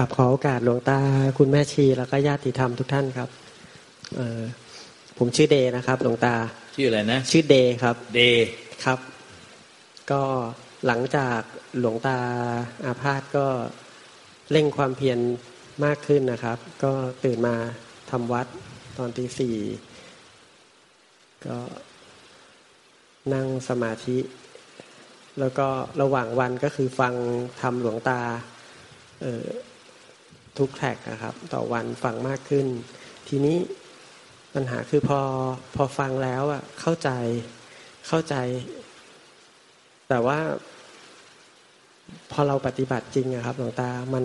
กราบขอโอกาสหลวงตา คุณแม่ชีแล้วก็ญาติธรรมทุกท่านครับ เออผมชื่อเดนะครับ หลวงตา ชื่ออะไรนะ ชื่อเดครับ เดครับ ก็หลังจากหลวงตาอาพาธก็เร่งความเพียรมากขึ้นนะครับ ก็ตื่นมาทำวัดตอนตีสี่ก็นั่งสมาธิ แล้วก็ระหว่างวันก็คือฟังทำหลวงตา ทุกแท็กนะครับ ต่อวันฟังมากขึ้น ทีนี้ปัญหาคือพอพอฟังแล้วอะเข้าใจเข้าใจ แต่ว่า พอเราปฏิบัติจริงอะครับหลวงตามัน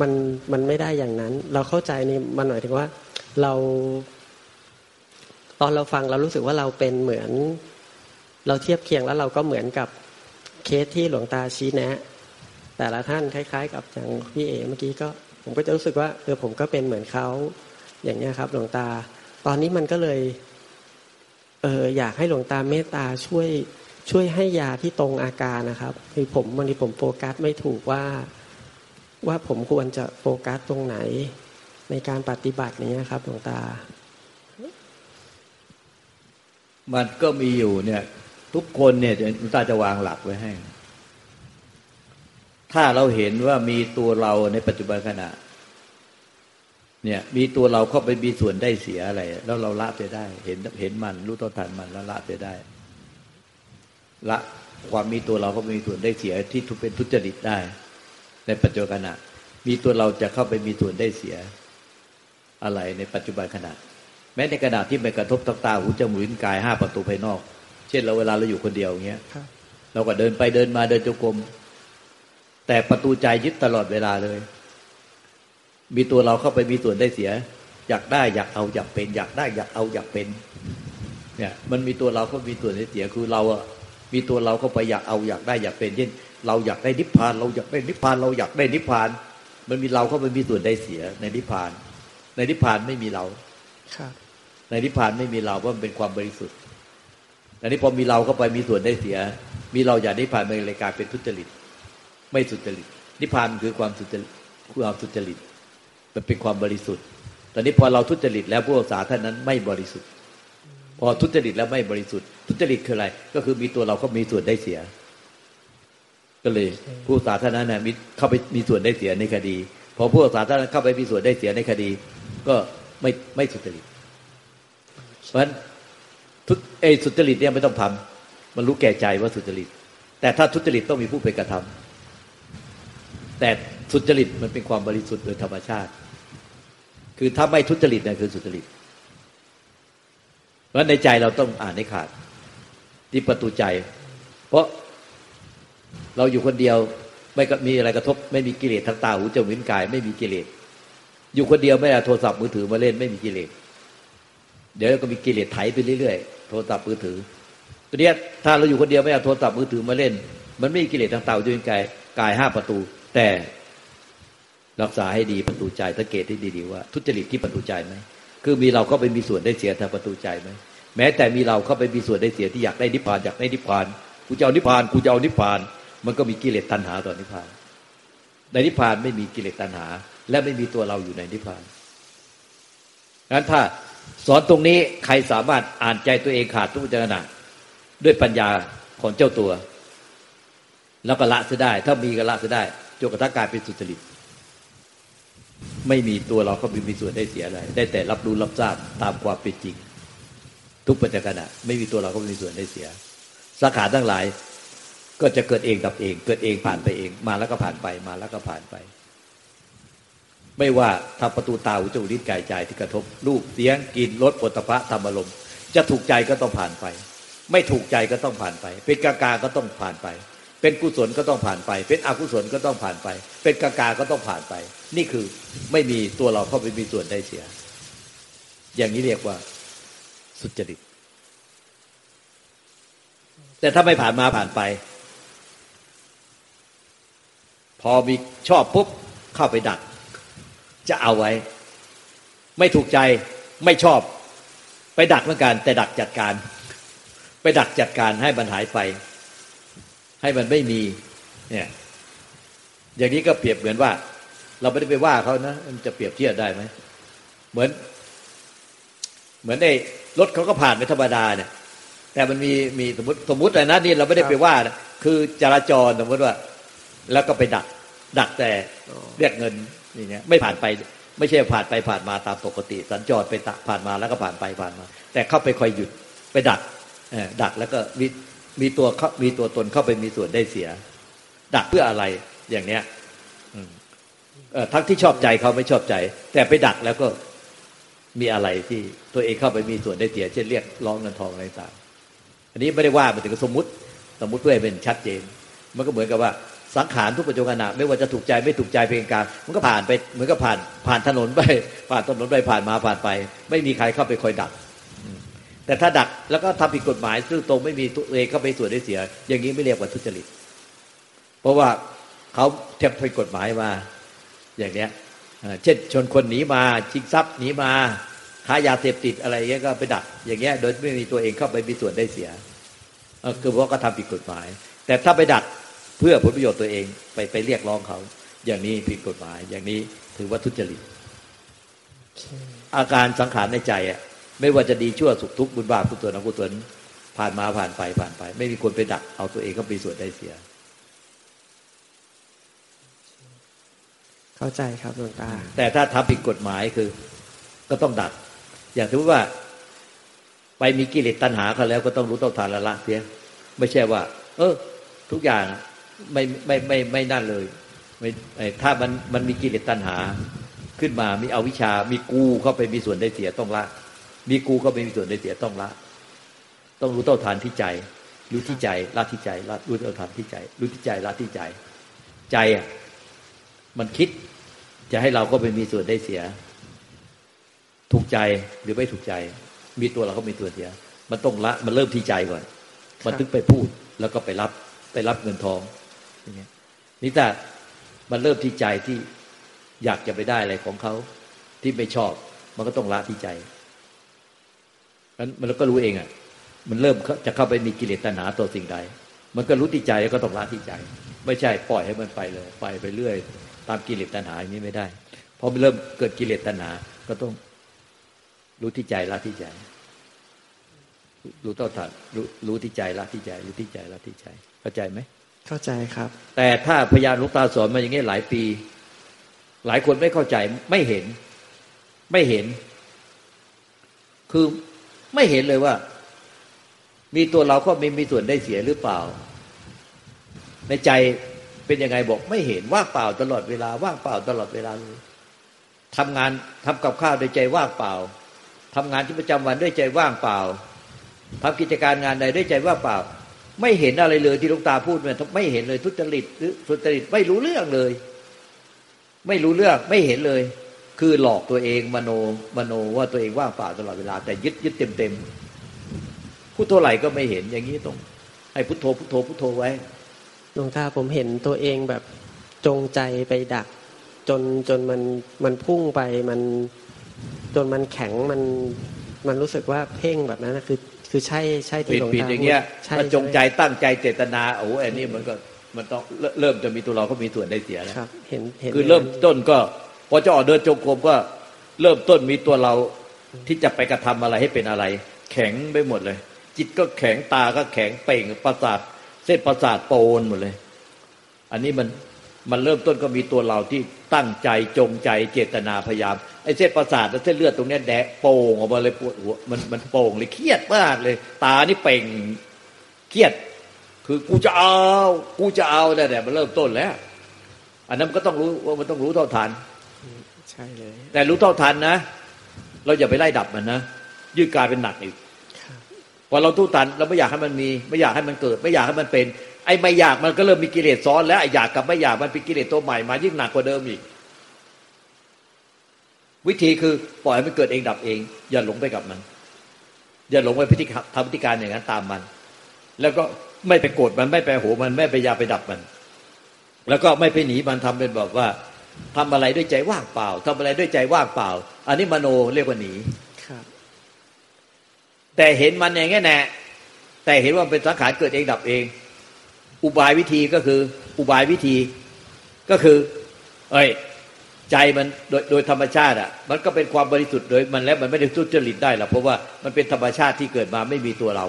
มันมันไม่ได้อย่างนั้น เราเข้าใจนี่มันหมายถึงว่าเรา ตอนเราฟังเรารู้สึกว่าเราเป็นเหมือน เราเทียบเคียงแล้วเราก็เหมือนกับเคสที่หลวงตาชี้แนะ แต่ละท่านคล้าย ๆ กับอย่างพี่เอเมื่อกี้ก็ ผมก็จะรู้สึกว่าเออผมก็เป็นเหมือนเขาอย่างเนี้ยครับ หลวงตา ตอนนี้มันก็เลยเอออยากให้หลวงตาเมตตาช่วยช่วยให้ยาที่ตรงอาการนะครับคือผมบางทีผมโฟกัสไม่ถูกว่าว่าผมควรจะโฟกัสตรงไหน ในการปฏิบัตินี้ครับหลวงตา มันก็มีอยู่เนี่ย ทุกคนเนี่ยหลวงตาจะวางหลักไว้ให้ ถ้าเราเห็นว่ามีตัวเราในปัจจุบันขณะ เนี่ย มีตัวเราเข้าไปมีส่วนได้เสียอะไร แล้วเราละไปได้ เห็นเห็นมัน รู้ต้นทันมันแล้วละไปได้ ละความมีตัวเราก็มีส่วนได้เสียที่ทุเป็นทุจริตได้ ในปัจจุบันขณะ มีตัวเราจะเข้าไปมีส่วนได้เสียอะไรในปัจจุบันขณะ แม้ในขณะที่ไม่กระทบตาตาหูจมูกลิ้นกายห้าประตูภายนอก เช่นเราเวลาเราอยู่คนเดียวอย่างเงี้ยเราก็เดินไปเดินมาเดินจงกรม แต่ประตูใจยึดตลอดเวลาเลย มีตัวเราเข้าไปมีส่วนได้เสีย อยากได้อยากเอาอยากเป็น อยากได้อยากเอาอยากเป็น เนี่ย มันมีตัวเราก็มีส่วนได้เสียคือเราอะมีตัวเราเข้าไปอยากเอาอยากได้อยากเป็นเช่น เราอยากได้นิพพาน เราอยากได้นิพพาน เราอยากได้นิพพาน มันมีเราเข้าไปมีส่วนได้เสีย ในนิพพาน ในนิพพานไม่มีเราในนิพพานไม่มีเราเพราะมันเป็นความบริสุทธิ์แต่นี้พอมีเราเข้าไปมีส่วนได้เสีย มีเราอยากนิพพานมันเลยกลายเป็นทุจริต ไม่สุจริต นิพพานคือความสุจริตความสุจริตมันเป็นความบริสุทธิ์ ตอนนี้พอเราทุจริตแล้วพวกสาท่านนั้นไม่บริสุทธิ์ พอทุจริตแล้วไม่บริสุทธิ์ ทุจริตคืออะไร ก็คือมีตัวเราก็มีส่วนได้เสีย ก็เลย ผู้สาธารณะเนี่ยมีเข้าไปมีส่วนได้เสียในคดี พอผู้สาธารณะเข้าไปมีส่วนได้เสียในคดี ก็ไม่ไม่สุจริต เพราะฉะนั้นทุเอสุจริตเนี่ยไม่ต้องทำมันรู้แก่ใจว่าสุจริต แต่ถ้าทุจริตต้องมีผู้ไปกระทำ แต่สุจริตมันเป็นความบริสุทธิ์โดยธรรมชาติ คือถ้าไม่ทุจริตเนี่ยคือสุจริตเพราะในใจเราต้องอ่านให้ขาด ที่ประตูใจ เพราะเราอยู่คนเดียวไม่มีอะไรกระทบ ไม่มีกิเลสทางตาหูจมูกลิ้นกาย ไม่มีกิเลสอยู่คนเดียวไม่เอาโทรศัพท์มือถือมาเล่นไม่มีกิเลสเดี๋ยวก็มีกิเลสไถไปเรื่อยๆโทรศัพท์มือถือตัวนี้ถ้าเราอยู่คนเดียวไม่เอาโทรศัพท์มือถือมาเล่น มันไม่มีกิเลสทางตาหูจมูกลิ้นกายกายห้าประตู แต่รักษาให้ดีประตูใจสังเกตให้ดีๆว่า ทุจริตที่ประตูใจไหมคือมีเราก็ไปมีส่วนได้เสียทางประตูใจไหมแม้แต่มีเราเข้าไปมีส่วนได้เสียที่อยากได้นิพพานอยากได้นิพพานกูจะเอานิพพานกูจะเอานิพพาน มันก็มีกิเลสตัณหาต่อนิพพาน ในนิพพานไม่มีกิเลสตัณหา และไม่มีตัวเราอยู่ในนิพพานงั้นถ้าสอนตรงนี้ใครสามารถอ่านใจตัวเองขาดทุกจารณะด้วยปัญญาของเจ้าตัว แล้วก็ละเสียได้ ถ้ามีก็ละเสียได้ นกระทั่งกลายเป็นสุจริต ไม่มีตัวเราก็ไม่มีส่วนได้เสียอะไร ได้แต่รับรู้รับทราบตามความเป็นจริง ทุกปัจจุบันไม่มีตัวเราก็ไม่มีส่วนได้เสียสาขาทั้งหลาย ก็จะเกิดเองดับเอง เกิดเองผ่านไปเอง มาแล้วก็ผ่านไปมาแล้วก็ผ่านไป ไม่ว่าทำประตูตาหูจมูกลิ้นกายใจที่กระทบรูปเสียงกลิ่นรสปฐพะธรรมอารมณ์จะถูกใจก็ต้องผ่านไป ไม่ถูกใจก็ต้องผ่านไป เป็นกากาก็ต้องผ่านไป เป็นกุศลก็ต้องผ่านไป เป็นอกุศลก็ต้องผ่านไป เป็นกากาก็ต้องผ่านไป นี่คือไม่มีตัวเราเข้าไปมีส่วนได้เสีย อย่างนี้เรียกว่าสุจริต แต่ถ้าไม่ผ่านมาผ่านไป พอมีชอบปุ๊บเข้าไปดัก จะเอาไว้ ไม่ถูกใจไม่ชอบ ไปดักเหมือนกัน แต่ดักจัดการ ไปดักจัดการให้มันหายไป ให้มันไม่มี เนี่ย อย่างนี้ก็เปรียบเหมือนว่า เราไม่ได้ไปว่าเขานะมันจะเปรียบเทียบได้ไหมเหมือน เหมือนไอ้รถเขาก็ผ่านไปธรรมดาเนี่ย แต่มันมีมีสมมติสมมติอะไรนะนี่เราไม่ได้ไปว่านะคือจราจรสมมติว่า แล้วก็ไปดัก ดักแต่เรียกเงินนี่เนี่ยไม่ผ่านไปไม่ใช่ผ่านไปผ่านมาตามปกติ สัญจรไปผ่านมาแล้วก็ผ่านไปผ่านมา แต่เข้าไปคอยหยุดไปดักดักแล้วก็มี มีตัวมีตัวตนเข้าไปมีส่วนได้เสีย ดักเพื่ออะไรอย่างเนี้ยทั้งที่ชอบใจเขาไม่ชอบใจ แต่ไปดักแล้วก็มีอะไรที่ตัวเองเข้าไปมีส่วนได้เสีย เช่นเรียกร้องเงินทองอะไรต่างอันนี้ไม่ได้ว่ามันถึงสมมติสมมติเพื่อให้เป็นชัดเจน มันก็เหมือนกับว่าสังขารทุกปัจจุบันไม่ว่าจะถูกใจไม่ถูกใจเพียงการมันก็ผ่านไปเหมือนกับผ่านผ่านถนนไปผ่านถนนไปผ่านมาผ่านไป ไม่มีใครเข้าไปคอยดัก แต่ถ้าดักแล้วก็ทำผิดกฎหมาย ซึ่งตรงไม่มีตัวเองเข้าไปส่วนได้เสีย อย่างนี้ไม่เรียกว่าทุจริต เพราะว่าเขาเทียบผิดกฎหมายมาอย่างเนี้ยเช่นชนคนหนีมาชิงทรัพย์หนีมาค้ายาเสพติดอะไรเงี้ยก็ไปดัก อย่างเงี้ยโดยไม่มีตัวเองเข้าไปมีส่วนได้เสียคือเพราะก็ทำผิดกฎหมาย แต่ถ้าไปดักเพื่อผลประโยชน์ตัวเองไปไปเรียกร้องเขา อย่างนี้ผิดกฎหมาย อย่างนี้ถือว่าทุจริต อาการสังขารในใจอะ ไม่ว่าจะดีชั่วสุขทุกข์บุญบาปกุศลอกุศลผ่านมาผ่านไปผ่านไป ไม่มีคนไปดักเอาตัวเองเข้าไปส่วนได้เสีย เข้าใจครับหลวงตา แต่ถ้าทำผิดกฎหมายคือ ก็ต้องดัก อย่างถือว่า ไปมีกิเลสตัณหาเขาแล้วก็ต้องรู้ต้องทานละละเสีย ไม่ใช่ว่า เออ ทุกอย่างไม่ไม่ไม่ไม่นั่นเลยไม่ถ้ามันมันมีกิเลสตัณหาขึ้นมามีเอาวิชามีกูเข้าไปมีส่วนได้เสียต้องละ มีกูก็ไม่มีส่วนได้เสียต้องละ ต้องรู้เต้าทานที่ใจ รู้ที่ใจละที่ใจละรู้เต้าทานที่ใจ รู้ที่ใจละที่ใจ ใจอะมันคิด จะให้เราก็ไปมีส่วนได้เสีย ถูกใจหรือไม่ถูกใจ มีตัวเราก็มีตัวเสีย มันต้องละ มันเริ่มที่ใจก่อน มันถึงไปพูดแล้วก็ไปรับไปรับเงินทองอย่างเงี้ยนี่แต่มันเริ่มที่ใจที่อยากจะไปได้อะไรของเขาที่ไม่ชอบ มันก็ต้องละที่ใจ มันมันก็รู้เองอะ มันเริ่มจะเข้าไปมีกิเลสตัณหาตัวสิ่งใด มันก็รู้ที่ใจแล้วก็ต้องละที่ใจ ไม่ใช่ปล่อยให้มันไปเลย ไปไปเรื่อย ตามกิเลสตัณหาอย่างนี้ไม่ได้พอมันเริ่มเกิดกิเลสตัณหา ก็ต้องรู้ที่ใจละที่ใจ รู้เท่าทันรู้รู้ที่ใจละที่ใจ รู้ที่ใจละที่ใจ เข้าใจไหมเข้าใจครับ แต่ถ้าพยานลูกตาสอนมาอย่างนี้หลายปี หลายคนไม่เข้าใจไม่เห็น ไม่เห็น คือ ไม่เห็นเลยว่า มีตัวเราก็มีมีส่วนได้เสียหรือเปล่า ในใจเป็นยังไงบอกไม่เห็นว่างเปล่าตลอดเวลา ว่างเปล่าตลอดเวลาเลยทำงานทำกับข้าวด้วยใจว่างเปล่าทำงานที่ประจำวันด้วยใจว่างเปล่าทำกิจการงานใดด้วยใจว่างเปล่า ไม่เห็นอะไรเลยที่ลุงตาพูดเนี่ยไม่เห็นเลยทุจริตหรือทุจริตไม่รู้เรื่องเลย ไม่รู้เรื่องไม่เห็นเลย คือหลอกตัวเองมโนมโนว่าตัวเองว่างเปล่าตลอดเวลา แต่ยึดยึดเต็มเต็มพุทโธไหลก็ไม่เห็นอย่างนี้ตรง ให้พุทโธพุทโธพุทโธไว้หลวงตาผมเห็นตัวเองแบบจงใจไปดัก จนจนมันมันพุ่งไปมันจนมันแข็งมันมันรู้สึกว่าเพ่งแบบนั้นคือ คือใช่ใช่ที่หลวงตาอย่างเงี้ยมันจงใจตั้งใจเจตนาโอ้อันนี้มันก็มันต้องเริ่มจะมีตัวเราก็มีส่วนได้เสียแล้วครับเห็นเห็นคือเริ่มต้นก็ พอจะออกเดินจงกรมก็เริ่มต้นมีตัวเราที่จะไปกระทำอะไรให้เป็นอะไร แข็งไปหมดเลย จิตก็แข็งตาก็แข็งเป่งประสาทเส้นประสาทโปนหมดเลย อันนี้มันมันเริ่มต้นก็มีตัวเราที่ตั้งใจจงใจเจตนาพยายามไอ้เส้นประสาทและเส้นเลือดตรงนี้แดะโป่งออกมาเลยปวดหัวมันมันโป่งเลยเครียดมากเลย ตานี่เป่งเครียด คือกูจะเอา กูจะเอาแต่แต่มันเริ่มต้นแล้ว อันนั้นก็ต้องรู้ว่ามันต้องรู้เท่าทัน ใช่เลย แต่รู้เท่าทันนะ เราอย่าไปไล่ดับมันนะยืดกลายเป็นหนักอีกพอเราทุทันเราไม่อยากให้มันมี ไม่อยากให้มันเกิด ไม่อยากให้มันเป็น ไอ้ไม่อยากมันก็เริ่มมีกิเลสซ้อนแล้วไอ้อยากกับไม่อยากมันเป็นกิเลสตัวใหม่มายิ่งหนักกว่าเดิมอีก วิธีคือปล่อยให้มันเกิดเองดับเอง อย่าหลงไปกับมัน อย่าหลงไปพิธีทำพิธีการอย่างนั้นตามมัน แล้วก็ไม่ไปโกรธมันไม่ไปโหมันไม่ไปยาไปดับมัน แล้วก็ไม่ไปหนีมันทำเป็นแบบว่า ทำอะไรด้วยใจว่างเปล่าทำอะไรด้วยใจว่างเปล่า อันนี้มโนเรียกว่าหนีแต่เห็นมันอย่างงี้แน่แต่เห็นว่าเป็นสังขารเกิดเองดับเอง อุบายวิธีก็คือ อุบายวิธีก็คือ เอ้ยใจมันโดยโดยธรรมชาติอะ มันก็เป็นความบริสุทธิ์โดยมันแล้วมันไม่ได้ทุจริตได้หรอกเพราะว่ามันเป็นธรรมชาติที่เกิดมาไม่มีตัวเรา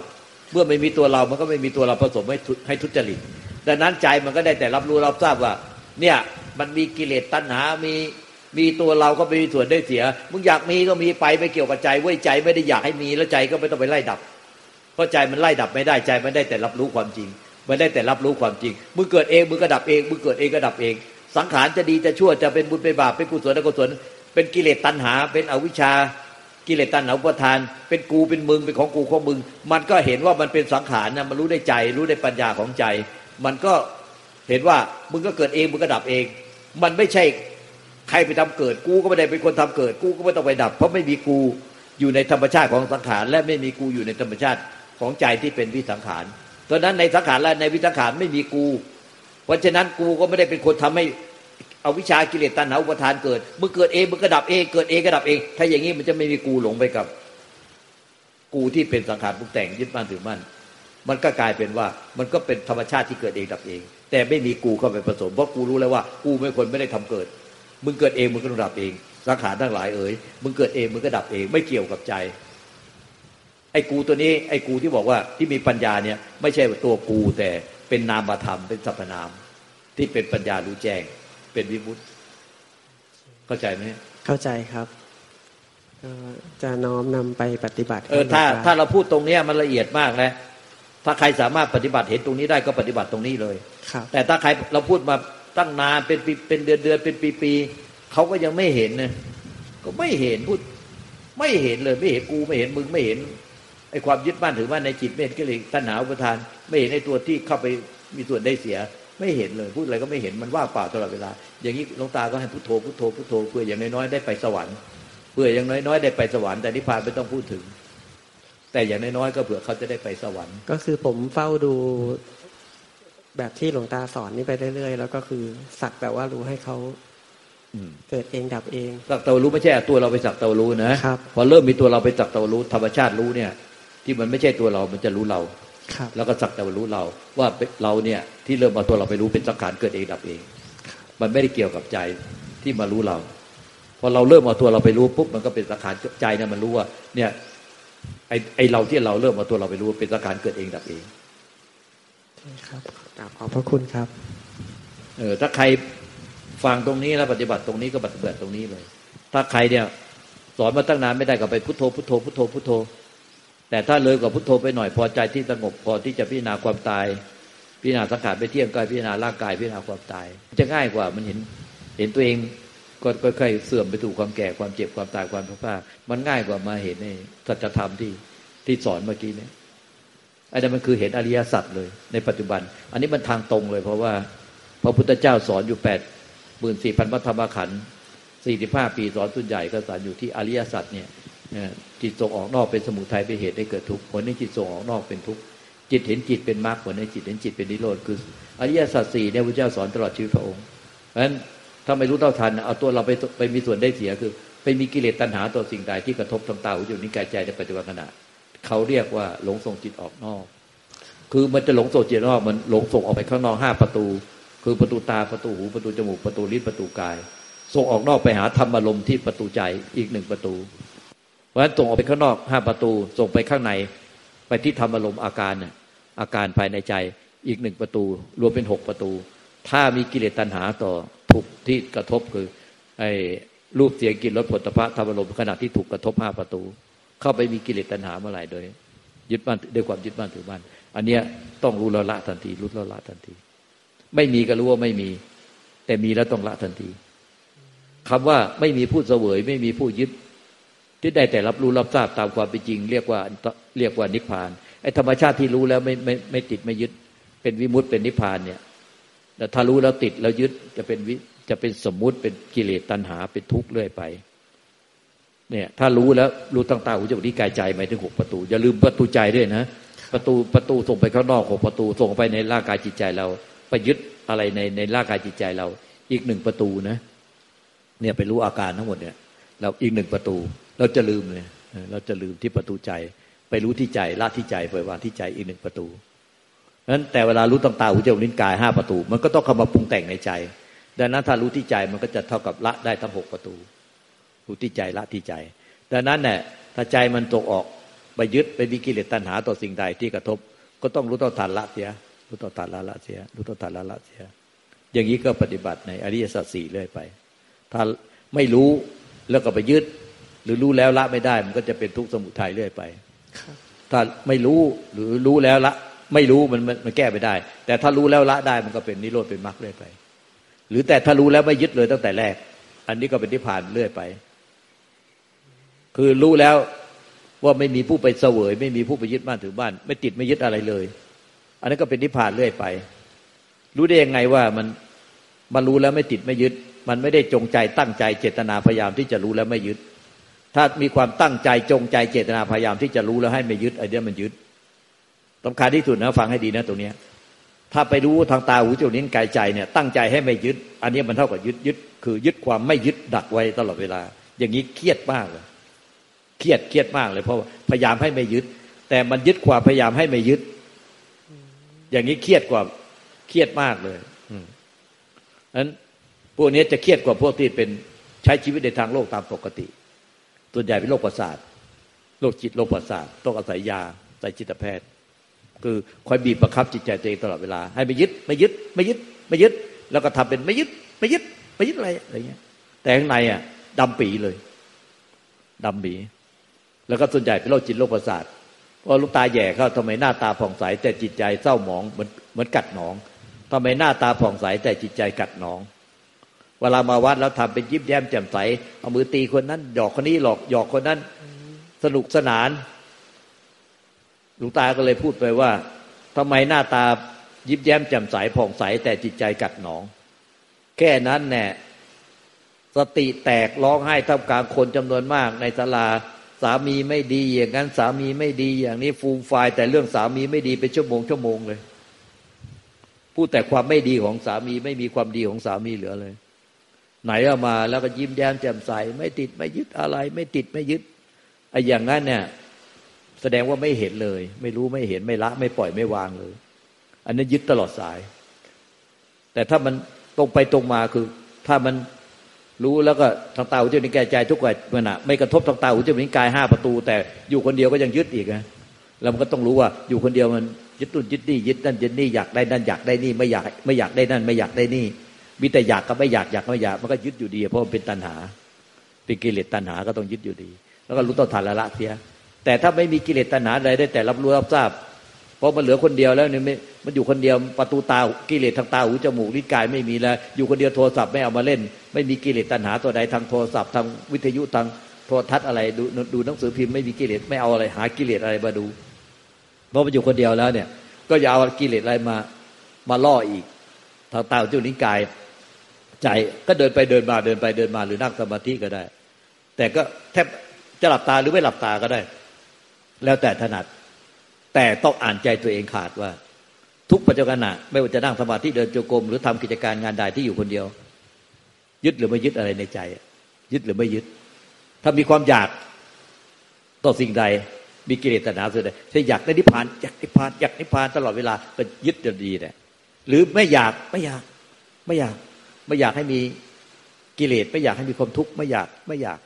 เมื่อไม่มีตัวเรามันก็ไม่มีตัวเราผสมให้ให้ทุจริตดังนั้นใจมันก็ได้แต่รับรู้รับทราบว่า เนี่ยมันมีกิเลสตัณหา มีมีตัวเราก็ไม่มีส่วนได้เสีย มึงอยากมีก็มีไปไม่เกี่ยวกับใจเว้ยใจไม่ได้อยากให้มีแล้วใจก็ไม่ต้องไปไล่ดับ เพราะใจมันไล่ดับไม่ได้ใจมันได้แต่รับรู้ความจริง มันได้แต่รับรู้ความจริง มึงเกิดเองมึงก็ดับเอง มึงเกิดเองก็ดับเอง สังขารจะดีจะชั่วจะเป็นบุญเป็นบาปเป็นกุศลกุศล เป็นกิเลสตัณหา เป็นอวิชชา กิเลสตัณหาอุปทาน เป็นกูเป็นมึงเป็นของกูของมึง มันก็เห็นว่ามันเป็นสังขารนะมันรู้ได้ใจ รู้ได้ปัญญาของใจ มันก็ เห็นว่ามึงก็เกิดเองมึงก็ดับเอง มันไม่ใช่ใครไปทำเกิด กูก็ไม่ได้เป็นคนทำเกิด กูก็ไม่ต้องไปดับ เพราะไม่มีกูอยู่ในธรรมชาติของสังขาร และไม่มีกูอยู่ในธรรมชาติของใจที่เป็นวิสังขารตอนนั้นในสังขารและในวิสังขารไม่มีกู เพราะฉะนั้นกูก็ไม่ได้เป็นคนทำให้เอาวิชากิเลสตัณหาอุปทานเกิดมึงเกิดเองมึงก็ดับเองเกิดเองก็ดับเอง ถ้าอย่างนี้มันจะไม่มีกูหลงไปกับ กูที่เป็นสังขารปรุงแต่งยึดมั่นถือมั่น มันก็กลายเป็นว่ามันก็เป็นธรรมชาติที่เกิดเองดับเอง แต่ไม่มีกูเข้าไปผสมเพราะกูรู้แล้วว่ากูไม่คนไม่ได้ทำเกิด มึงเกิดเองมึงก็ดับเองสังขารทั้งหลายเอ๋ยมึงเกิดเองมึงก็ดับเอง ไม่เกี่ยวกับใจ ไอ้กูตัวนี้ ไอ้กูที่บอกว่าที่มีปัญญาเนี่ยไม่ใช่ตัวกูแต่เป็นนามธรรมเป็นสรรพนาม ที่เป็นปัญญารู้แจ้ง เป็นวิมุตติเข้าใจไหมเข้าใจครับจะน้อมนำไปปฏิบัติ เออถ้าถ้าเราพูดตรงนี้มันละเอียดมากนะ ถ้าใครสามารถปฏิบัติเห็นตรงนี้ได้ก็ปฏิบัติตรงนี้เลยครับแต่ถ้าใครเราพูดมาตั้งนานเป็นปีเป็นเดือนเดือนเป็นปีปีเขาก็ยังไม่เห็นนะก็ไม่เห็นพูดไม่เห็นเลยไม่เห็นกูไม่เห็นมึงไม่เห็นไอ้ความยึดมั่นถือมั่นในจิตเมตก็เลยตัณหาอุปทาน ไม่เห็นในตัวที่เข้าไปมีส่วนได้เสีย ไม่เห็นเลยพูดอะไรก็ไม่เห็นมันว่างเปล่าตลอดเวลา อย่างนี้หลวงตาก็ให้พุทโธพุทโธพุทโธเพื่ออย่างน้อยๆได้ไปสวรรค์เพื่ออย่างน้อยๆได้ไปสวรรค์แต่นิพพานไม่ต้องพูดถึง แต่อย่างน้อยๆก็เผื่อเขาจะได้ไปสวรรค์ ก็คือผมเฝ้าดูแบบที่หลวงตาสอนนี่ไปเรื่อยๆแล้วก็คือสักแต่ว่ารู้ให้เขาเกิดเองดับเองสักแต่รู้ไม่ใช่ตัวเราไปสักแต่รู้นะครับพอเริ่มมีตัวเราไปสักแต่รู้ธรรมชาติรู้เนี่ย ที่มันไม่ใช่ตัวเรา มันจะรู้เราแล้วก็สักแต่รู้เราว่าเราเนี่ยที่เริ่มมาตัวเราไปรู้เป็นสังขารเกิดเองดับเอง มันไม่ได้เกี่ยวกับใจที่มารู้เราพอเราเริ่มมาตัวเราไปรู้ปุ๊บมันก็เป็นสังขารใจเนี่ยมันรู้ว่าเนี่ย ไอไอเราที่เราเริ่มมาตัวเราไปรู้เป็นสังขารเกิดเองดับเองครับขอบพระคุณครับ เออถ้าใครฟังตรงนี้แล้วปฏิบัติตรงนี้ก็ปฏิบัติตรงนี้เลย ถ้าใครเนี่ยสอนมาตั้งนานไม่ได้ก็ไปพุทโธพุทโธพุทโธพุทโธ แต่ถ้าเลยกว่าพุทโธไปหน่อยพอใจที่สงบพอที่จะพิจารณาความตาย พิจารณาสังขารไปเที่ยงกายพิจารณาร่างกายพิจารณาความตาย จะง่ายกว่ามันเห็นเห็นตัวเอง ก็ค่อยๆเสื่อมไปถูกความแก่ความเจ็บความตายความพัดพามันง่ายกว่ามาเห็นในสัจธรรมที่ที่สอนเมื่อกี้เนี้อันนี้มันคือเห็นอริยสัจเลย ในปัจจุบัน อันนี้มันทางตรงเลย เพราะว่าพระพุทธเจ้าสอนอยู่แปดหมื่นสี่พันพระธรรมขันธ์สี่สิบห้าปีสอนส่วนใหญ่ก็สอนอยู่ที่อริยสัจเนี่ยจิตส่งออกนอกเป็นสมุทัยเป็นเหตุให้เกิดทุกข์ผลในจิตส่งออกนอกเป็นทุกข์จิตเห็นจิตเป็นมรรคผลในจิตเห็นจิตเป็นนิโรธคืออริยสัจสี่เนี่ยพระเจ้าสอนตลอดชีวิตพระองค์เพราะฉะนั้น ถ้าไม่รู้เท่าทันเอาตัวเราไปไปมีส่วนได้เสียคือ ไปมีกิเลสตัณหาต่อสิ่งใดที่กระทบทางตาหูจมูกนิ้วกายใจในปัจจุบันขณะเขาเรียกว่าหลงส่งจิตออกนอก คือมันจะหลงส่งจิตออกมันหลงส่งออกไปข้างนอกห้าประตู คือประตูตาประตูหูประตูจมูกประตูลิ้นประตูกาย ส่งออกนอกไปหาธรรมอารมณ์ที่ประตูใจอีกหนึ่งประตู เพราะฉะนั้นส่งออกไปข้างนอกห้าประตู ส่งไปข้างในไปที่ธรรมอารมณ์อาการเนี่ยอาการภายในใจอีกหนึ่งประตู รวมเป็นหกประตู ถ้ามีกิเลสตัณหาต่อ ถูกที่กระทบคือไอ้รูปเสียงกลิ่นรสผลตภะธรรมอารมขณะที่ถูกกระทบห้าประตู เข้าไปมีกิเลสตัณหาเมื่อไหร่โดยยึดมั่นด้วยความยึดมั่นถือมั่นอันเนี้ยต้องรู้ละละทันทีรู้ละละทันที ไม่มีก็รู้ว่าไม่มี แต่มีแล้วต้องละทันทีคำว่าไม่มีผู้เสวย ไม่มีผู้ยึด ที่ได้แต่รับรู้รับทราบตามความเป็นจริง เรียกว่าเรียกว่านิพพานไอ้ธรรมชาติที่รู้แล้วไม่ไม่ไม่ติดไม่ยึด เป็นวิมุตต์เป็นนิพพานเนี่ย แต่ถ้ารู้แล้วติดแล้วยึดจะเป็นวิจะเป็นสมมุติเป็นกิเลสตัณหาเป็นทุกข์เรื่อยไป เนี่ยถ้ารู้แล้วรู้ตั้งตาหูจมูกนิ้วกายใจหมายถึงหกประตู อย่าลืมประตูใจด้วยนะ ประตูประตูส่งไปข้างนอกหกประตูส่งไปในร่างกายจิตใจเรา ไปยึดอะไรในในร่างกายจิตใจเรา อีกหนึ่งประตูนะ เนี่ยไปรู้อาการทั้งหมดเนี่ย เราอีกหนึ่งประตู เราจะลืมเลยเราจะลืมที่ประตูใจ ไปรู้ที่ใจละที่ใจปล่อยวางที่ใจอีกหนึ่งประตู นั้นแต่เวลารู้ต่างๆหูจมูกลิ้นกายห้าประตู มันก็ต้องเข้ามาปรุงแต่งในใจ ดังนั้นถ้ารู้ที่ใจมันก็จะเท่ากับละได้ทั้งหกประตู รู้ที่ใจละที่ใจ ดังนั้นเนี่ยถ้าใจมันตกออกไปยึดไปมีกิเลสตัณหาต่อสิ่งใดที่กระทบ ก็ต้องรู้ต่อทันละเสีย รู้ต่อทันละละเสีย รู้ต่อทันละละเสีย อย่างนี้ก็ปฏิบัติในอริยสัจสี่เรื่อยไป ถ้าไม่รู้แล้วก็ไปยึด หรือรู้แล้วละไม่ได้ มันก็จะเป็นทุกข์สมุทัยเรื่อยไป ถ้าไม่รู้หรือรู้แล้วละ ไม่รู้มันมันแก้ไม่ได้ แต่ถ้ารู้แล้วละได้มันก็เป็นนิโรธเป็นมรรคเรื่อยไป หรือแต่ถ้ารู้แล้วไม่ยึดเลยตั้งแต่แรก อันนี้ก็เป็นนิพพานเรื่อยไป คือรู้แล้วว่าไม่มีผู้ไปเสวย ไม่มีผู้ไปยึดบ้านถือบ้าน ไม่ติดไม่ยึดอะไรเลย อันนี้นก็เป็นนิพพานเรื่อยไป รู้ได้ยังไงว่ามันมันรู้แล้วไม่ติดไม่ยึด มันไม่ได้จงใจตั้งใจเจตนาพยายามที่จะรู้แล้วไม่ยึด ถ้ามีความตั้งใจจงใจเจตนาพยายามที่จะรู้แล้วให้ไม่ยึดไอ้เนี้ยมันยึด สำคัญที่สุดนะฟังให้ดีนะตรงนี้ถ้าไปรู้ทางตาหูจมูกลิ้นกายใจเนี่ยตั้งใจให้ไม่ยึด อันนี้มันเท่ากับยึดยึดคือยึดความไม่ยึดดักไว้ตลอดเวลา อย่างนี้เครียดมากเลยเครียดเครียดมากเลย เพราะพยายามให้ไม่ยึด แต่มันยึดความพยายามให้ไม่ยึด อย่างนี้เครียดกว่าเครียดมากเลยนั้นพวกนี้จะเครียดกว่าพวกที่เป็นใช้ชีวิตในทางโลกตามปกติ ส่วนใหญ่เป็นโรคประสาทโรคจิตโรคประสาทต้องอาศัยยาใส่จิตแพทย์ คือคอยบีบประคับจิตใจตัวเองตลอดเวลา ให้ไม่ยึดไม่ยึดไม่ยึดไม่ยึด แล้วก็ทำเป็นไม่ยึดไม่ยึดไม่ยึดอะไรอะไรเงี้ย แต่ข้างในอะดำปีเลยดำปีแล้วก็ส่วนใหญ่เป็นโรคจิตโรคประสาทพอลูกตาแย่เขาทำไมหน้าตาผ่องใสแต่จิตใจเศร้าหมองเหมือนเหมือนกัดหนองทำไมหน้าตาผ่องใสแต่จิตใจกัดหนอง เวลามาวัดแล้วทำเป็นยิ้มแย้มแจ่มใส เอามือตีคนนั้นหยอกคนนี้หลอกหยอกคนนั้น สนุกสนาน หลวงตาก็เลยพูดไปว่าทำไมหน้าตายิ้มแย้มแจ่มใสผ่องใสแต่จิตใจกัดหนอง แค่นั้นแน่สติแตกร้องไห้ท่ามกลางคนจำนวนมากในศาลาสามีไม่ดีอย่างนั้นสามีไม่ดีอย่างนี้ฟูมไฟแต่เรื่องสามีไม่ดีเป็นชั่วโมงชั่วโมงเลย พูดแต่ความไม่ดีของสามีไม่มีความดีของสามีเหลือเลย ไหนเอามาแล้วก็ยิ้มแย้มแจ่มใส ไม่ติดไม่ยึดอะไร ไม่ติดไม่ยึดไอ้อย่างนั้นเนี่ย แสดงว่าไม่เห็นเลย ไม่รู้ไม่เห็นไม่ละ ไม่ปล่อยไม่วางเลย อันนี้ยึดตลอดสาย แต่ถ้ามันตรงไปตรงมาคือ ถ้ามันรู้แล้วก็ทางตาหูจมูกลิ้นกายใจทุกวันมันอะไม่กระทบทางตาหูจมูกลิ้นกายห้าประตู แต่อยู่คนเดียวก็ยังยึดอีกนะแล้วมันก็ต้องรู้ว่าอยู่คนเดียวมันยึดตุนยึดนี่ยึดนั่นยึดนี่อยากได้นั่นอยากได้นี่ไม่อยากไม่อยากได้นั่น ไม่อยากได้นี่มีแต่อยากกับไม่อยากอยากไม่อยากมันก็ยึดอยู่ดีเพราะมันเป็นตัณหา เป็นกิเลสตัณหาก็ต้องยึดอยู่ดี แล้วก็รู้ต้นทานละละเสีย แต่ถ้าไม่มีกิเลสตัณหาใดได้แต่รับรู้รับทราบ เพราะมันเหลือคนเดียวแล้วเนี่ยมันอยู่คนเดียวประตูตากิเลสทางตาหูจมูกลิ้นกายไม่มีแล้ว อยู่คนเดียวโทรศัพท์ไม่เอามาเล่น ไม่มีกิเลสตัณหาตัวใดทางโทรศัพท์ทางวิทยุทางโทรทัศน์อะไรดูดูหนังสือพิมพ์ไม่มีกิเลสไม่เอาอะไรหากิเลสอะไรมาดู เพราะมันอยู่คนเดียวแล้วเนี่ย ก็อย่าเอากิเลสอะไรมามาล่ออีก ทางตาจุนิ้กายใจก็เดินไปเดินมาเดินไปเดินมาหรือนั่งสมาธิก็ได้ แต่ก็แทบจะหลับตาหรือไม่หลับตาก็ได้ แล้วแต่ถนัด แต่ต้องอ่านใจตัวเองขาดว่า ทุกปัจจุบันไม่ว่าจะนั่งสมาธิเดินโจกรมหรือทำกิจการงานใดที่อยู่คนเดียว ยึดหรือไม่ยึดอะไรในใจ ยึดหรือไม่ยึด ถ้ามีความอยากต่อสิ่งใด มีกิเลสตัณหาสุดเลยถ้าอยากได้นิพพานอยากนิพพานอยากนิพพานตลอดเวลาก็ยึดจะดีเนี่ยหรือไม่อยากไม่อยาก ไม่อยาก ไม่อยากให้มีกิเลสไม่อยากให้มีความทุกข์ไม่อยากไม่อยาก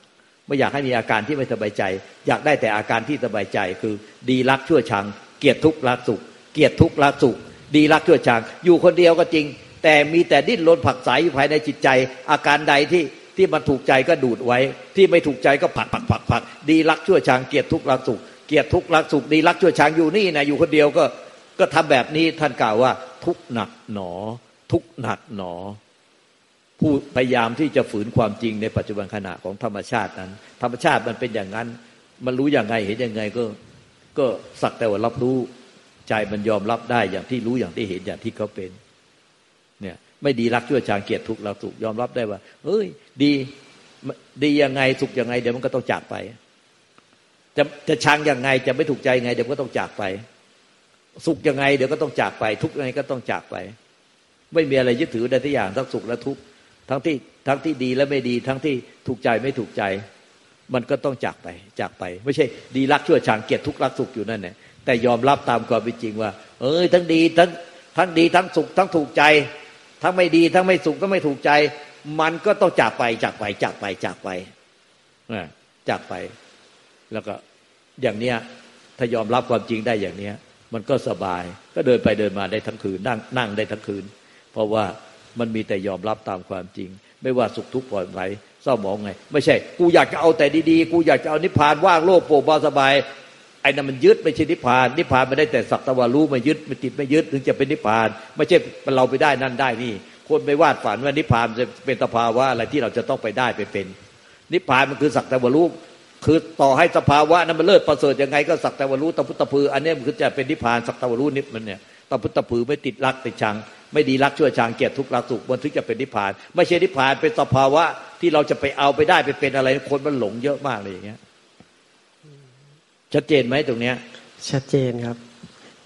ไม่อยากให้มีอาการที่ไม่สบายใจ อยากได้แต่อาการที่สบายใจคือ ดีรักชั่วชัง เกียดทุกข์รักสุข เกียดทุกข์รักสุข ดีรักชั่วชัง อยู่คนเดียวก็จริง แต่มีแต่ดิ้นรนผักสายอยู่ภายในจิตใจ อาการใดที่ที่มันถูกใจก็ดูดไว้ ที่ไม่ถูกใจก็ผักผักผักผักดีรักชั่วชัง เกียดทุกข์รักสุข เกียรติทุกข์รักสุข ดีรักชั่วช้างอยู่นี่นะอยู่คนเดียวก็ก็ทำแบบนี้ท่านกล่าวว่าทุกหนักหนอ ทุกหนักหนอ ผู้พยายามที่จะฝืนความจริงในปัจจุบันขณะของธรรมชาตินั้น ธรรมชาติมันเป็นอย่างนั้น มันรู้อย่างไงเห็นอยังไงก็ก็สักแต่ว่ารับรู้ใจมันยอมรับได้อย่างที่รู้อย่างที่เห็นอย่างที่เขาเป็นเนี่ยไม่ดีรักชั่วชางเกียรติทุกข์รักสุขยอมรับได้ว่าเฮ้ย ดีดียังไงสุขยังไง เดี๋ยวมันก็ต้องจากไป จะจะชังยังไงจะไม่ถูกใจยังไง เดี๋ยวก็ต้องจากไป สุขยังไง เดี๋ยวก็ต้องจากไป ทุกยังไงก็ต้องจากไป ไม่มีอะไรยึดถือใดทุกอย่างทั้งสุขและทุกข์ ทั้งที่ทั้งที่ดีและไม่ดี ทั้งที่ถูกใจไม่ถูกใจ มันก็ต้องจากไปจากไป ไม่ใช่ดีรักชั่วชังเกลียดทุกรักสุขอยู่นั่นแหละแต่ยอมรับตามความเป็นจริงว่า เอ้ยทั้งดีทั้งทั้งดีทั้งสุขทั้งถูกใจ ทั้งไม่ดีทั้งไม่สุขก็ไม่ถูกใจ มันก็ต้องจากไปจากไปจากไปจากไปจากไป แล้วก็อย่างเนี้ยถ้ายอมรับความจริงได้อย่างเนี้ย มันก็สบายก็เดินไปเดินมาได้ทั้งคืนนั่งนั่งได้ทั้งคืน เพราะว่า มันมีแต่ยอมรับตามความจริง ไม่ว่าสุขทุกข์ปล่อยไหลเศร้าหมองไง ไม่ใช่ กูอยากจะเอาแต่ดีๆ กูอยากจะเอานิพพานว่างโลกโปร่งเบาสบายไอ้นั่นมันยึดไม่ใช่นิพพาน นิพพานไม่ได้แต่สักตะวันรู้ไม่ยึดไม่ติดไม่ยึดถึงจะเป็นนิพพาน ไม่ใช่เราไปได้นั่นได้นี่ คนไปวาดฝันว่านิพพานจะเป็นสภาวะอะไรที่เราจะต้องไปได้ไปเป็น นิพพานมันคือสักตะวันรู้คือต่อให้สภาวะนั้นมันเลิศประเสริฐยังไงก็สักตะวันรู้ตะพุตตะพือ อันนี้มันคือจะเป็นนิพพานสักตะวันรู้นิพมันเนี่ย ตะพุตตะพือไม่ติดรักติดชัง ไม่ดีรักชั่วชังเกลียดทุกข์รักสุขมันถึงจะเป็นนิพพาน ไม่ใช่นิพพานเป็นสภาวะที่เราจะไปเอาไปได้ไปเป็นอะไรคนมันหลงเยอะมากเลยอย่างเงี้ยชัดเจนไหมตรงเนี้ย ชัดเจนครับ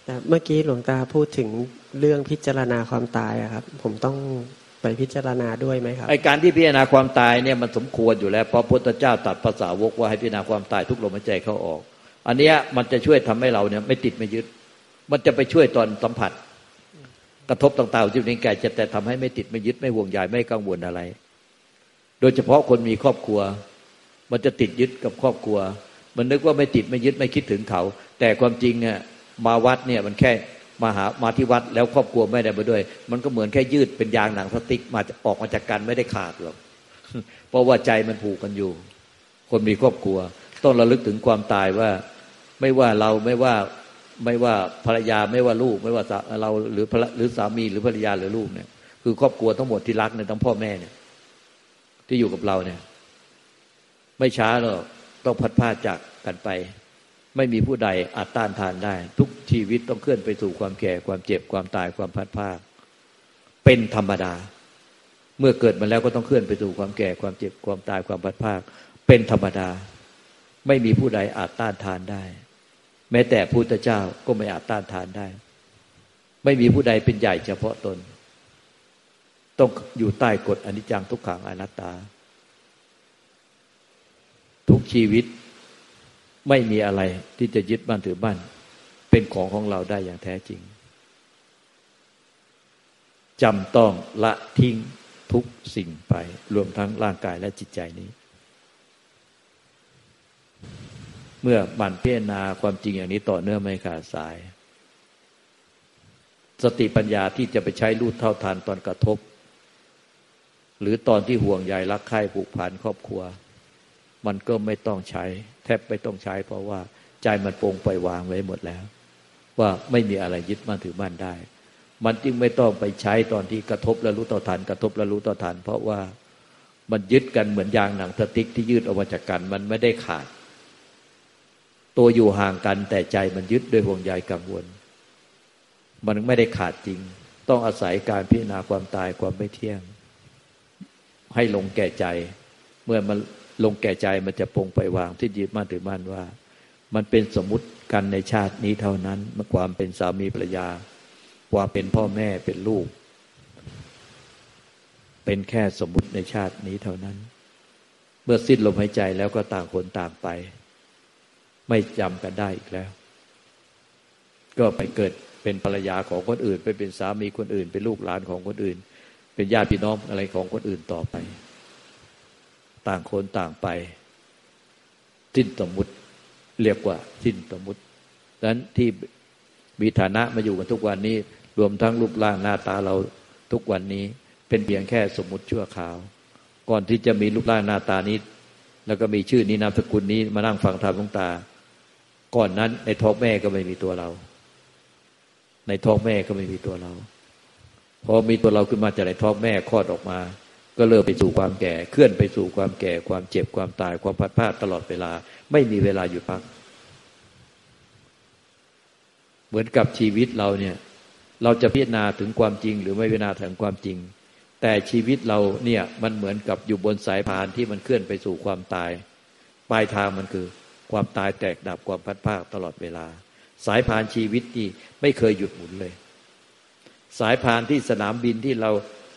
แต่เมื่อกี้หลวงตาพูดถึงเรื่องพิจารณาความตายอะครับ ผมต้องไปพิจารณาด้วยไหมครับไอการที่พิจารณาความตายเนี่ยมันสมควรอยู่แล้วเพราะพุทธเจ้าตัดภาษาวกว่าให้พิจารณาความตายทุกลมหายใจเข้าออก อันเนี้ยมันจะช่วยทำให้เราเนี่ยไม่ติดไม่ยึด มันจะไปช่วยตอนสัมผัส กระทบต่างๆจิตวิญญาณจะแต่ทำให้ไม่ติดไม่ยึดไม่ห่วงใยไม่กังวลอะไร โดยเฉพาะคนมีครอบครัว มันจะติดยึดกับครอบครัว มันนึกว่าไม่ติดไม่ยึดไม่คิดถึงเขา แต่ความจริงเนี่ยมาวัดเนี่ยมันแค่มาหามาที่วัดแล้วครอบครัวไม่ได้มาด้วย มันก็เหมือนแค่ยืดเป็นยางหนังสติ๊กมาออกมาจากกันไม่ได้ขาดหรอกเพราะว่าใจมันผูกกันอยู่ คนมีครอบครัว ต้องระลึกถึงความตายว่า ไม่ว่าเราไม่ว่า ไม่ว่าภรรยาไม่ว่าลูก ไม่ว่าเราหรือหรือสามีหรือภรรยาหรือลูกเนี่ย คือครอบครัวทั้งหมดที่รักเนี่ยทั้งพ่อแม่เนี่ย ที่อยู่กับเราเนี่ย ไม่ช้าหรอกต้องพัดพาจากกันไป ไม่มีผู้ใดอาจต้านทานได้ ทุกชีวิตต้องเคลื่อนไปสู่ความแก่ความเจ็บความตายความพัดพาเป็นธรรมดา เมื่อเกิดมาแล้วก็ต้องเคลื่อนไปสู่ความแก่ความเจ็บความตายความพัดพาเป็นธรรมดา ไม่มีผู้ใดอาจต้านทานได้ แม้แต่พุทธเจ้าก็ไม่อาจต้านทานได้ ไม่มีผู้ใดเป็นใหญ่เฉพาะตน ต้องอยู่ใต้กฎอนิจจังทุกขังอนัตตา ทุกชีวิตไม่มีอะไรที่จะยึดบ้านถือบ้านเป็นของของเราได้อย่างแท้จริงจำต้องละทิ้งทุกสิ่งไป รวมทั้งร่างกายและจิตใจนี้ เมื่อมันพิจารณาความจริงอย่างนี้ต่อเนื่องไม่ขาดสาย สติปัญญาที่จะไปใช้รูดเท่าทานตอนกระทบ หรือตอนที่ห่วงใยรักใคร่ผูกพันครอบครัว มันก็ไม่ต้องใช้ แทบไม่ต้องใช้ เพราะว่าใจมันปรงไปวางไว้หมดแล้ว ว่าไม่มีอะไรยึดมั่นถือมั่นได้ มันจึงไม่ต้องไปใช้ตอนที่กระทบแล้วรู้ต่อทันกระทบแล้วรู้ต่อทันเพราะว่ามันยึดกันเหมือนยางหนังสติ๊กที่ยืดออกมาจากกัน มันไม่ได้ขาด ตัวอยู่ห่างกันแต่ใจมันยึดด้วยห่วงใยกังวล มันไม่ได้ขาดจริง ต้องอาศัยการพิจารณาความตายความไม่เที่ยง ให้ลงแก่ใจ เมื่อมันลงแก่ใจมันจะปงไปวางที่ยึดมั่นถือมั่นว่า มันเป็นสมมุติกันในชาตินี้เท่านั้นเมื่อความเป็นสามีภรรยา ความเป็นพ่อแม่เป็นลูก เป็นแค่สมมุติในชาตินี้เท่านั้น เมื่อสิ้นลมหายใจแล้วก็ต่างคนต่างไป ไม่จำกันได้อีกแล้ว ก็ไปเกิดเป็นภรรยาของคนอื่น ไปเป็นสามีคนอื่น เป็นลูกหลานของคนอื่น เป็นญาติพี่น้องอะไรของคนอื่นต่อไป ต่างคนต่างไปสิ้นสมมุติเรียกว่าสิ้นสมมุติดังนั้นที่มีฐานะมาอยู่กันทุกวันนี้ รวมทั้งรูปร่างหน้าตาเราทุกวันนี้เป็นเพียงแค่สมมุติชั่วคราว ก่อนที่จะมีรูปร่างหน้าตานี้ แล้วก็มีชื่อนี้นามสกุลนี้มานั่งฟังธรรมหลวงตา ก่อนนั้น ในท้องแม่ก็ไม่มีตัวเรา ในท้องแม่ก็ไม่มีตัวเรา พอมีตัวเราขึ้นมาจากในท้องแม่คลอดออกมา ก็เริ่มไปสู่ความแก่ เคลื่อนไปสู่ความแก่ ความเจ็บความตายความพัดพลาดตลอดเวลา ไม่มีเวลาหยุดพัก เหมือนกับชีวิตเราเนี่ย เราจะพิจารณาถึงความจริง หรือไม่พิจารณาถึงความจริง แต่ชีวิตเราเนี่ยมันเหมือนกับอยู่บนสายพานที่มันเคลื่อนไปสู่ความตาย ปลายทางมันคือ ความตายแตกดับความพัดพลาดตลอดเวลา สายพานชีวิตที่ไม่เคยหยุดหมุนเลย สายพานที่สนามบินที่เรา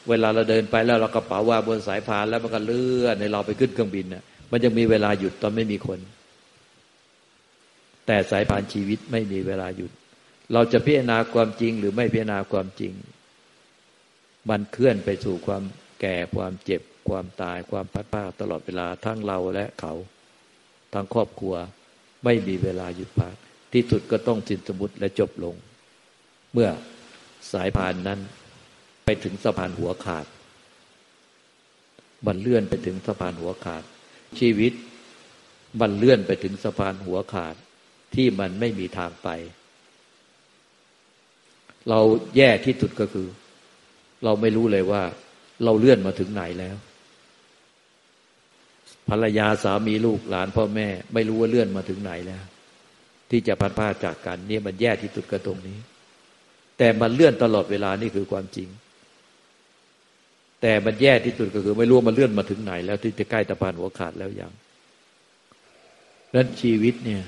เวลาเราเดินไปแล้วเรากระเป๋าวางบนสายพานแล้วมันก็เลื่อนในเราไปขึ้นเครื่องบินน่ะมันยังมีเวลาหยุดตอนไม่มีคน แต่สายพานชีวิตไม่มีเวลาหยุด เราจะพิจารณาความจริงหรือไม่พิจารณาความจริง มันเคลื่อนไปสู่ความแก่ความเจ็บความตายความพัดพาตลอดเวลาทั้งเราและเขา ทั้งครอบครัว ไม่มีเวลาหยุดพัก ที่สุดก็ต้องสิ้นสมุติและจบลง เมื่อสายพานนั้น ไปถึงสะพานหัวขาด มันเลื่อนไปถึงสะพานหัวขาด ชีวิตมันเลื่อนไปถึงสะพานหัวขาดที่มันไม่มีทางไป เราแย่ที่สุดก็คือ เราไม่รู้เลยว่า เราเลื่อนมาถึงไหนแล้ว ภรรยาสามีลูกหลานพ่อแม่ ไม่รู้ว่าเลื่อนมาถึงไหนแล้ว ที่จะพัดพาจากกันนี่มันแย่ที่สุดก็ตรงนี้ แต่มันเลื่อนตลอดเวลานี่คือความจริง แต่มันแย่ที่สุดก็คือ ไม่รู้มันเลื่อนมาถึงไหน แล้วที่จะใกล้ตะพานหัวขาดแล้วยังนั้นชีวิตเนี่ย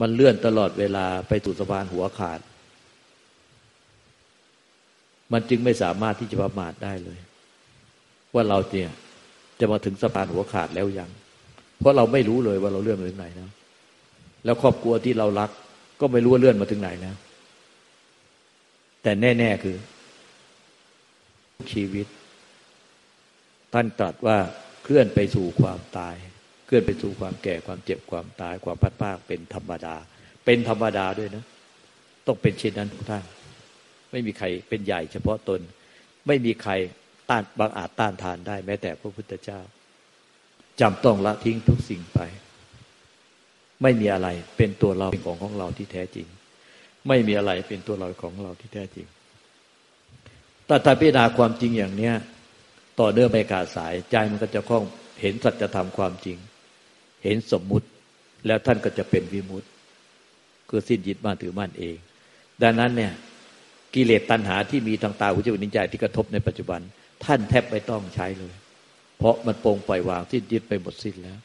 มันเลื่อนตลอดเวลาไปสู่สะพานหัวขาด มันจึงไม่สามารถที่จะประมาทได้เลย ว่าเราเนี่ย จะมาถึงสะพานหัวขาดแล้วยัง เพราะเราไม่รู้เลยว่าเราเลื่อนมาถึงไหนแล้วแล้วครอบครัวที่เรารัก ก็ไม่รู้ว่าเลื่อนมาถึงไหนแล้วแต่แน่ ๆ คือ ชีวิต ท่านตรัสว่าเคลื่อนไปสู่ความตาย เคลื่อนไปสู่ความแก่ความเจ็บความตาย ความพัดพากเป็นธรรมดา เป็นธรรมดาด้วยนะ ต้องเป็นเช่นนั้นทุกท่าน ไม่มีใครเป็นใหญ่เฉพาะตน ไม่มีใคร ต้านบางอาจต้านทานได้ แม้แต่พระพุทธเจ้าจำต้องละทิ้งทุกสิ่งไป ไม่มีอะไรเป็นตัวเราเป็นของของเราที่แท้จริง ไม่มีอะไรเป็นตัวเราของเราที่แท้จริงแต่ถ้าพิจารณาความจริงอย่างเนี้ย ต่อเนื่องไปกาสายใจมันก็จะคล่องเห็นสัจธรรมความจริง เห็นสมมุติแล้วท่านก็จะเป็นวิมุตติคือสิ้นยึดมั่นถือมั่นเอง ดังนั้นเนี่ยกิเลสตัณหาที่มีทางตาหูจมูกนิ้วใจที่กระทบในปัจจุบัน ท่านแทบไม่ต้องใช้เลย เพราะมันปรงปล่อยวางสิ้นยึดไปหมดสิ้นแล้ว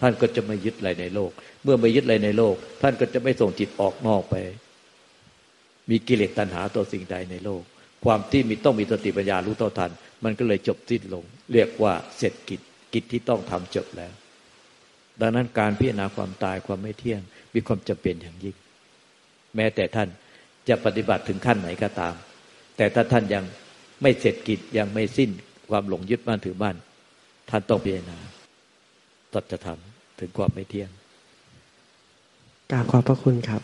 ท่านก็จะไม่ยึดอะไรในโลก เมื่อไม่ยึดอะไรในโลก ท่านก็จะไม่ส่งจิตออกนอกไป มีกิเลสตัณหาตัวสิ่งใดในโลก ความที่มีต้องมีสติปัญญารู้ต่อทัน มันก็เลยจบสิ้นลง เรียกว่าเสร็จกิจกิจที่ต้องทำจบแล้ว ดังนั้นการพิจารณาความตายความไม่เที่ยง มีความจำเป็นอย่างยิ่ง แม้แต่ท่านจะปฏิบัติถึงขั้นไหนก็ตาม แต่ถ้าท่านยัง ไม่เสร็จกิจยังไม่สิ้นความหลงยึดมั่นถือมั่นท่านต้องพิจารณาตัดจะทำถึงความไม่เที่ยงกราบขอบพระคุณครับ